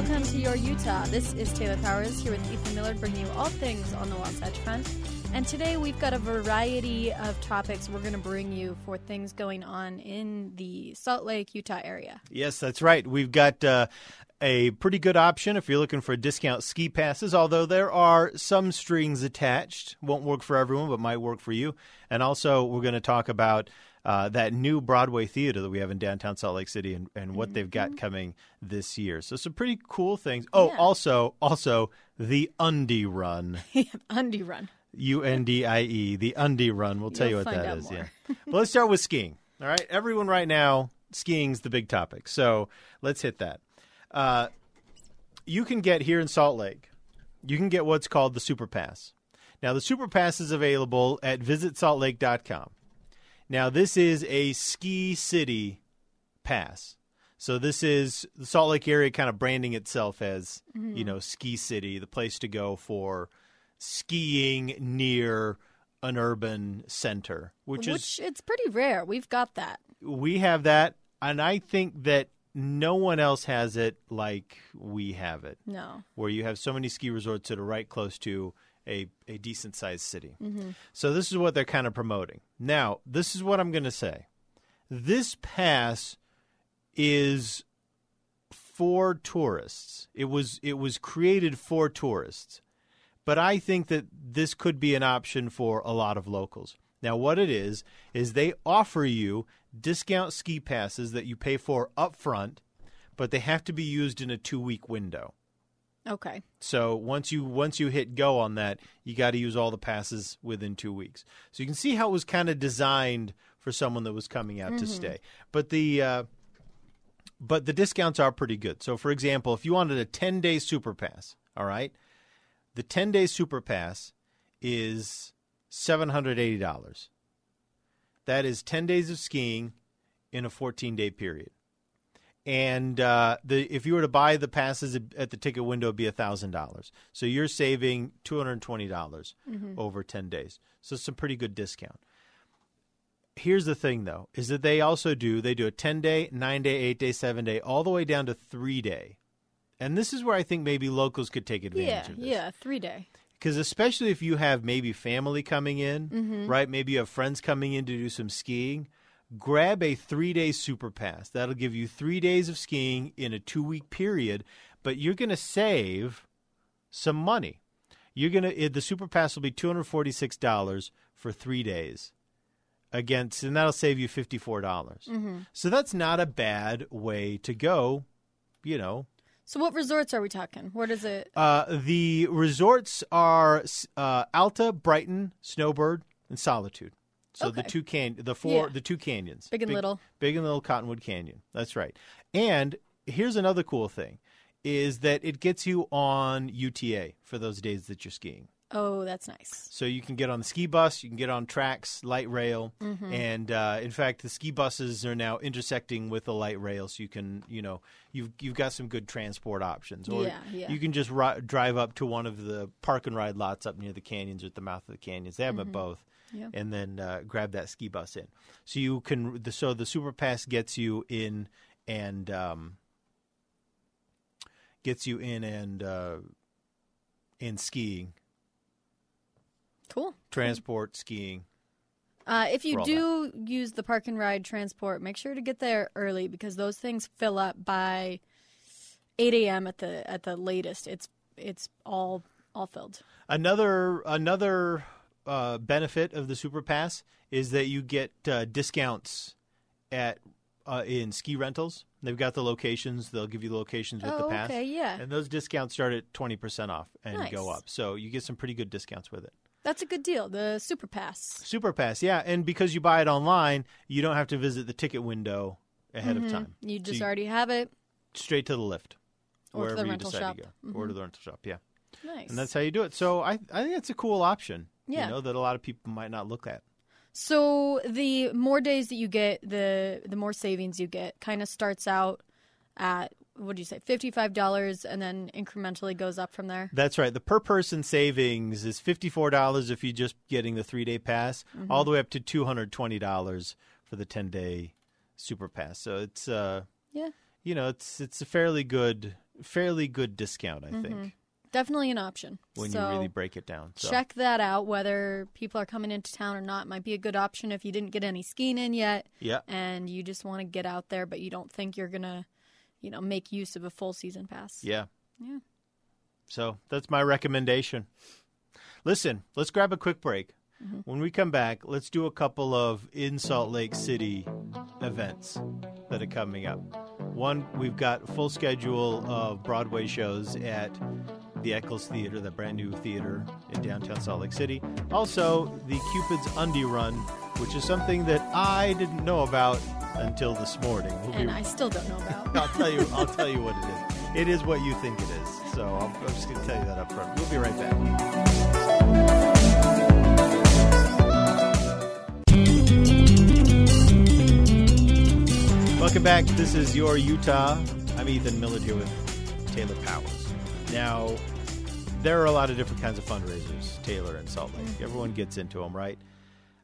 Welcome to Your Utah. This is Taylor Powers here with Ethan Millard bringing you all things on the Wasatch Front. And today we've got a variety of topics we're going to bring you for things going on in the Salt Lake, Utah area. Yes, that's right. We've got uh, a pretty good option if you're looking for discount ski passes, although there are some strings attached. Won't work for everyone, but might work for you. And also, we're going to talk about uh, that new Broadway theater that we have in downtown Salt Lake City and, and what mm-hmm. they've got coming this year. So some pretty cool things. Oh, yeah. also, also the Undie Run. Undie Run. U N D I E, the Undie Run. We'll tell You'll you what that is. More. Yeah. but let's start with skiing. All right, everyone right now, skiing's the big topic. So let's hit that. Uh, you can get here in Salt Lake. You can get what's called the Super Pass. Now, the Super Pass is available at visitsaltlake.com. Now, this is a ski city pass. So this is the Salt Lake area kind of branding itself as, mm-hmm. you know, ski city, the place to go for skiing near an urban center, which, which is it's pretty rare. We've got that. We have that, and I think that no one else has it like we have it. No, where you have so many ski resorts that are right close to a a decent sized city. Mm-hmm. So this is what they're kind of promoting. Now, this is what I'm going to say. This pass is for tourists. It was it was created for tourists. But I think that this could be an option for a lot of locals. Now, what it is, is they offer you discount ski passes that you pay for up front, but they have to be used in a two week window. Okay. So once you once you hit go on that, you got to use all the passes within two weeks. So you can see how it was kind of designed for someone that was coming out mm-hmm. to stay. But the uh, but the discounts are pretty good. So for example, if you wanted a ten day super pass, all right, the 10 day super pass is $780. That is 10 days of skiing in a 14 day period. And uh, the if you were to buy the passes at the ticket window, it'd be thousand dollars. So you're saving two hundred twenty dollars mm-hmm. over ten days. So it's a pretty good discount. Here's the thing, though, is that they also do they do a ten day, nine day, eight day, seven day, all the way down to three day and this is where I think maybe locals could take advantage yeah, of this. Yeah, three day. Because especially if you have maybe family coming in, mm-hmm. right? Maybe you have friends coming in to do some skiing. Grab a three day super pass. That'll give you three days of skiing in a two week period, but you're going to save some money. You're going to, the super pass will be $246 for three days against, and that'll save you 54. dollars mm-hmm. So that's not a bad way to go, you know, so, what resorts are we talking? Where does it? Uh, the resorts are uh, Alta, Brighton, Snowbird, and Solitude. So okay. the two can the four yeah. the two canyons, big and big, little, big and little Cottonwood Canyon. That's right. And here's another cool thing, is that it gets you on UTA for those days that you're skiing. Oh, that's nice. So you can get on the ski bus, you can get on TRAX, light rail, mm-hmm. and uh, in fact, the ski buses are now intersecting with the light rail, so you can, you know, you've you've got some good transport options. Or yeah, yeah. you can just ri- drive up to one of the park and ride lots up near the canyons or at the mouth of the canyons. They have mm-hmm. them both. Yep. And then uh, grab that ski bus in. So you can. The, so the super pass gets you in and um, gets you in and uh, in skiing Cool. Transport, skiing. Uh, if you do that. use the park and ride transport, make sure to get there early because those things fill up by 8 a.m. at the at the latest. It's it's all all filled. Another another uh, benefit of the Super Pass is that you get uh, discounts at uh, in ski rentals. They've got the locations. They'll give you the locations with oh, the pass. Okay, yeah. And those discounts start at twenty percent off and nice. go up. So you get some pretty good discounts with it. That's a good deal. The Super Pass. Super Pass, yeah, and because you buy it online, you don't have to visit the ticket window ahead of time. You So just already have it. straight to the lift, Or to wherever you decide shop. Mm-hmm. to go, or to the rental shop. Yeah, Nice. and that's how you do it. So I I think it's a cool option. Yeah. you know that a lot of people might not look at. So the more days that you get, the the more savings you get. Kind of starts out at what do you say, fifty five dollars, and then incrementally goes up from there. That's right. The per person savings is fifty four dollars if you're just getting the three day pass, Mm-hmm. all the way up to two hundred twenty dollars for the ten day super pass. So it's uh Yeah, you know it's it's a fairly good fairly good discount I Mm-hmm. think definitely an option. when so you really break it down. So. check that out. Whether people are coming into town or not, might be a good option if you didn't get any skiing in yet, Yeah. and you just want to get out there, but you don't think you're gonna, you know, make use of a full season pass. Yeah. Yeah. So that's my recommendation. Listen, let's grab a quick break. Mm-hmm. When we come back, let's do a couple of in Salt Lake City events that are coming up. One, we've got a full schedule of Broadway shows at the Eccles Theater, the brand new theater in downtown Salt Lake City. Also, the Cupid's Undie Run, which is something that I didn't know about until this morning. We'll be And I still don't know about. I'll tell you. I'll tell you what it is. It is what you think it is. So I'm, I'm just going to tell you that up front. We'll be right back. Welcome back. This is your Utah. I'm Ethan Millard here with Taylor Powers. Now, there are a lot of different kinds of fundraisers, Taylor and Salt Lake. Everyone gets into them, right?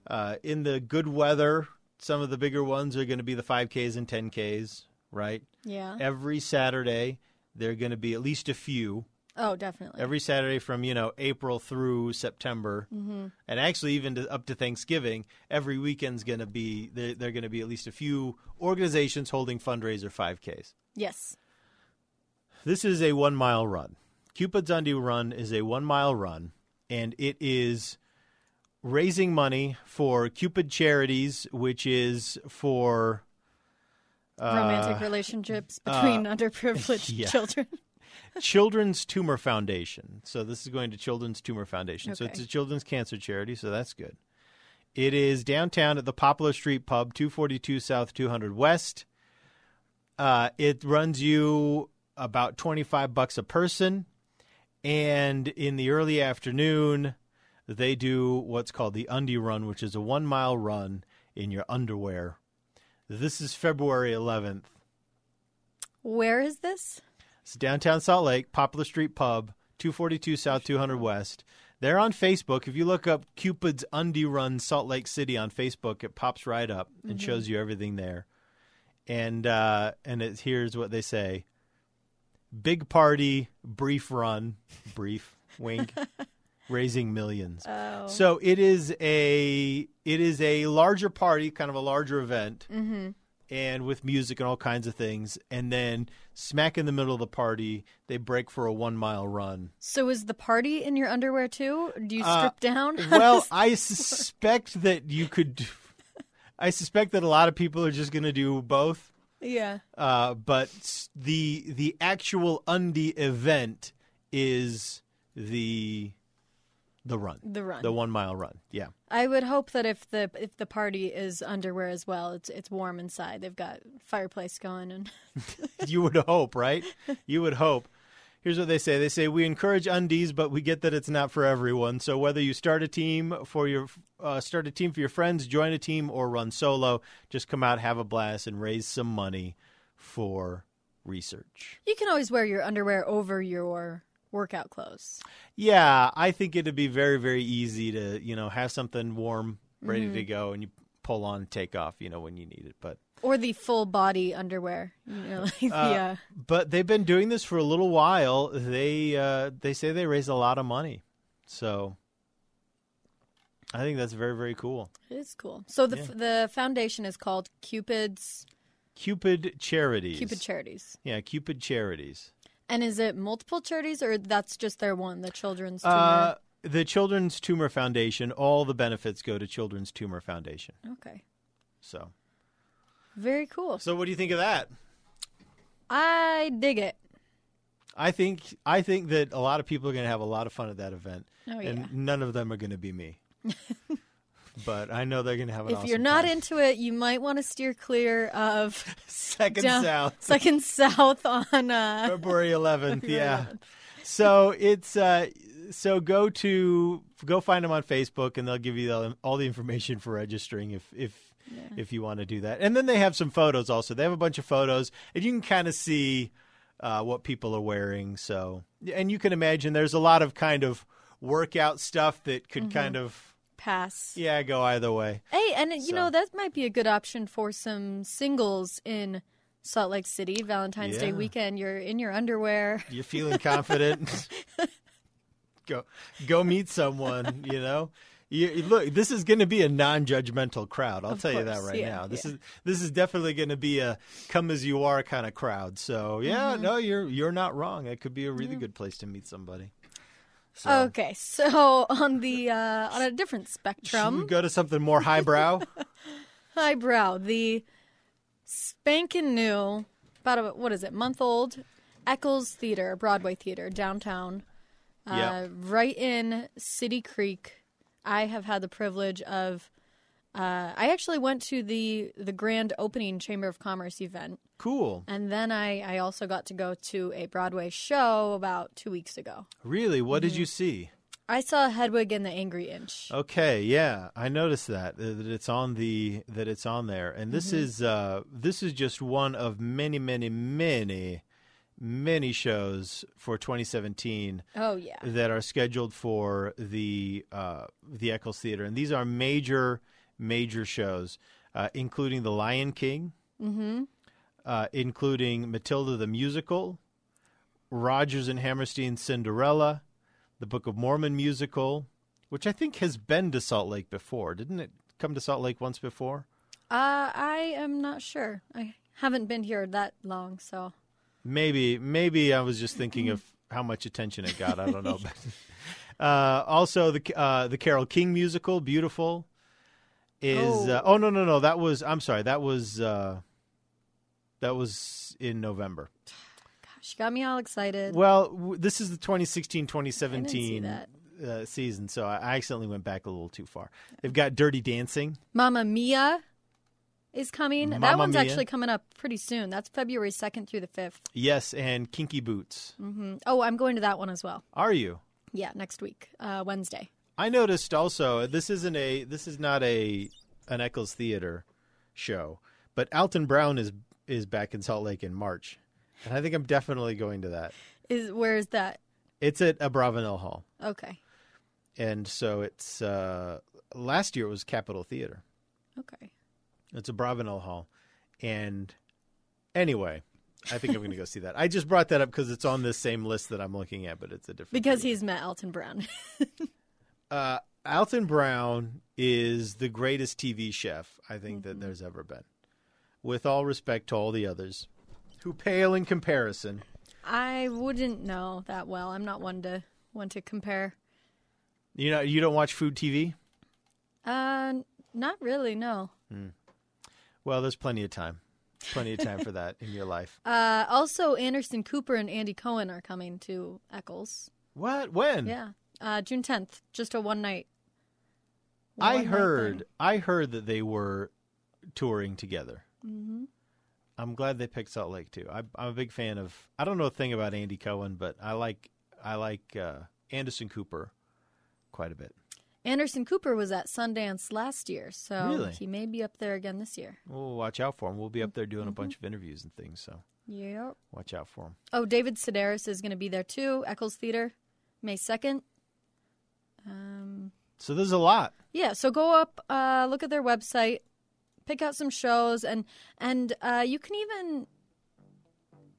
Uh, in the good weather, some of the bigger ones are going to be the 5Ks and 10Ks, right? Yeah. Every Saturday, there are going to be at least a few. Oh, definitely. Every Saturday from, you know, April through September. Mm-hmm. And actually, even to, up to Thanksgiving, every weekend's going to be, there, there are going to be at least a few organizations holding fundraiser 5Ks. yes. This is a one mile run. Cupid's Undie Run is a one mile run, and it is raising money for Cupid Charities, which is for Romantic relationships between underprivileged uh, yeah. children. Children's Tumor Foundation. So this is going to Children's Tumor Foundation. So it's a children's cancer charity, so that's good. It is downtown at the Poplar Street Pub, 242 South 200 West. Uh, it runs you about 25 bucks a person. And in the early afternoon, they do what's called the Undie Run, which is a one mile run in your underwear. This is February 11th. Where is this? It's downtown Salt Lake, Poplar Street Pub, 242 South 200 West. They're on Facebook. If you look up Cupid's Undie Run Salt Lake City on Facebook, it pops right up and shows you everything there. And uh, and it, here's what they say: Big party, brief run, brief wink, raising millions. Oh. So it is a it is a larger party, kind of a larger event, and with music and all kinds of things. And then smack in the middle of the party, they break for a one mile run. So is the party in your underwear too? Do you Uh, strip down? Well, I suspect that you could. I suspect that a lot of people are just going to do both. yeah. Uh, but the the actual undie event is the the run, The run. the one mile run. Yeah. I would hope that if the if the party is underwear as well, it's it's warm inside. They've got fireplace going and you would hope, right? You would hope. Here's what they say. They say we encourage undies, but we get that it's not for everyone. So whether you start a team for your uh, start a team for your friends, join a team, or run solo, just come out, have a blast, and raise some money for research. you can always wear your underwear over your workout clothes. Yeah, I think it'd be very, very easy to you know have something warm ready to go, and you pull on, take off, you know when you need it, but. Or the full body underwear. You know, like the uh, but they've been doing this for a little while. They uh, they say they raise a lot of money, so I think that's very very cool. it is cool. So the the foundation is called Cupid's Cupid Charities. Cupid Charities. Yeah, Cupid Charities. And is it multiple charities or that's just their one, the Children's Tumor? Uh, the Children's Tumor Foundation. All the benefits go to Children's Tumor Foundation. okay. So, Very cool. so what do you think of that? I dig it. I think I think that a lot of people are going to have a lot of fun at that event, Oh, and none of them are going to be me. but I know they're going to have an If awesome you're not time. into it, you might want to steer clear of second down- south second south on uh, February 11th. Yeah. So it's uh, so go to go find them on Facebook, and they'll give you the, all the information for registering if if if you want to do that. And then they have some photos also. They have a bunch of photos, and you can kind of see uh, what people are wearing. So and you can imagine there's a lot of kind of workout stuff that could Mm-hmm. kind of pass. yeah go either way. Hey, and you So- know that might be a good option for some singles in Salt Lake City Valentine's Day weekend. You're in your underwear. You're feeling confident. go go meet someone. You know. You, you- look, this is going to be a non-judgmental crowd. I'll Of tell you that right yeah, now. This yeah. is this is definitely going to be a come as you are kind of crowd. So yeah, Mm-hmm. no, you're you're not wrong. It could be a really good place to meet somebody. So, Okay, so on the uh, on a different should we spectrum, go to something more highbrow? highbrow, the spanking new, about a, what is it, month old, Eccles Theater, Broadway Theater, downtown, uh, Yeah. right in City Creek. I have had the privilege of. Uh, I actually went to the the grand opening Chamber of Commerce event, cool. and then I, I also got to go to a Broadway show about two weeks ago. Really, what Mm-hmm. did you see? I saw Hedwig and the Angry Inch. Okay, yeah, I noticed that that it's on the that it's on there, and this Mm-hmm. is uh, this is just one of many, many, many, many shows for 2017 Oh yeah. that are scheduled for the uh, the Eccles Theater, and these are major, major shows, uh, including The Lion King, mm-hmm. uh, including Matilda the musical, Rodgers and Hammerstein's Cinderella, the Book of Mormon musical, which I think has been to Salt Lake before, didn't it? Come to Salt Lake once before. Uh, I am not sure. I haven't been here that long, so Maybe, maybe I was just thinking of how much attention it got. I don't know. Uh, also, the uh, the Carole King musical, "Beautiful," is. Uh, oh no, no, no. That was. I'm sorry. That was. Uh, that was in November. she got me all excited. Well, w- this is the 2016-2017 uh, season, so I accidentally went back a little too far. They've got Dirty Dancing. Mamma Mia is coming. that one's Mia. actually coming up pretty soon. That's February second through the fifth. Yes, and Kinky Boots. Oh, I'm going to that one as well. Are you? Yeah, next week, uh, Wednesday. I noticed also this isn't a this is not a an Eccles Theater show, but Alton Brown is is back in Salt Lake in March, and I think I'm definitely going to that. Is where is that? It's at Abravanel Hall, Okay, and so it's uh, last year it was Capitol Theater. okay. It's Abravanel Hall, and anyway, I think I'm going to go see that. I just brought that up because it's on this same list that I'm looking at, but it's a different Because he's met Elton Brown. uh, Alton Brown is the greatest TV chef I think Mm-hmm. that there's ever been. With all respect to all the others who pale in comparison. I wouldn't know that well. I'm not one to one to compare. You know, you don't watch food TV? Uh, not really. No. Well, there's plenty of time. Plenty of time for that in your life. Uh, also, Anderson Cooper and Andy Cohen are coming to Eccles. What? When? Yeah, uh, June 10th. Just a one night. I one-night heard. thing. I heard that they were touring together. Mm-hmm. I'm glad they picked Salt Lake too. I, I'm a big fan of. I don't know a thing about Andy Cohen, but I like. I like uh, Anderson Cooper quite a bit. Anderson Cooper was at Sundance last year, so Really? he may be up there again this year. We'll watch out for him. We'll be up there doing Mm-hmm. a bunch of interviews and things, so Yep. watch out for him. Oh, David Sedaris is going to be there too. Eccles Theater, May 2nd. Um, So there's a lot. yeah, so go up, uh, look at their website, pick out some shows, and and uh, you can even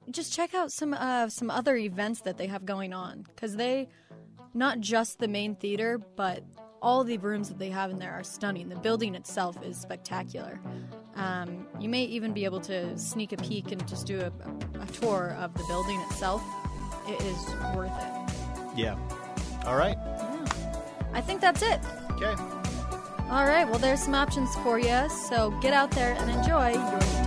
just check out some uh, some other events that they have going on because they not just the main theater, but all the rooms that they have in there are stunning. The building itself is spectacular. Um, you may even be able to sneak a peek and just do a, a, a tour of the building itself. It is worth it. Yeah. All right. I think that's it. Okay. All right, well, there's some options for you. So get out there and enjoy your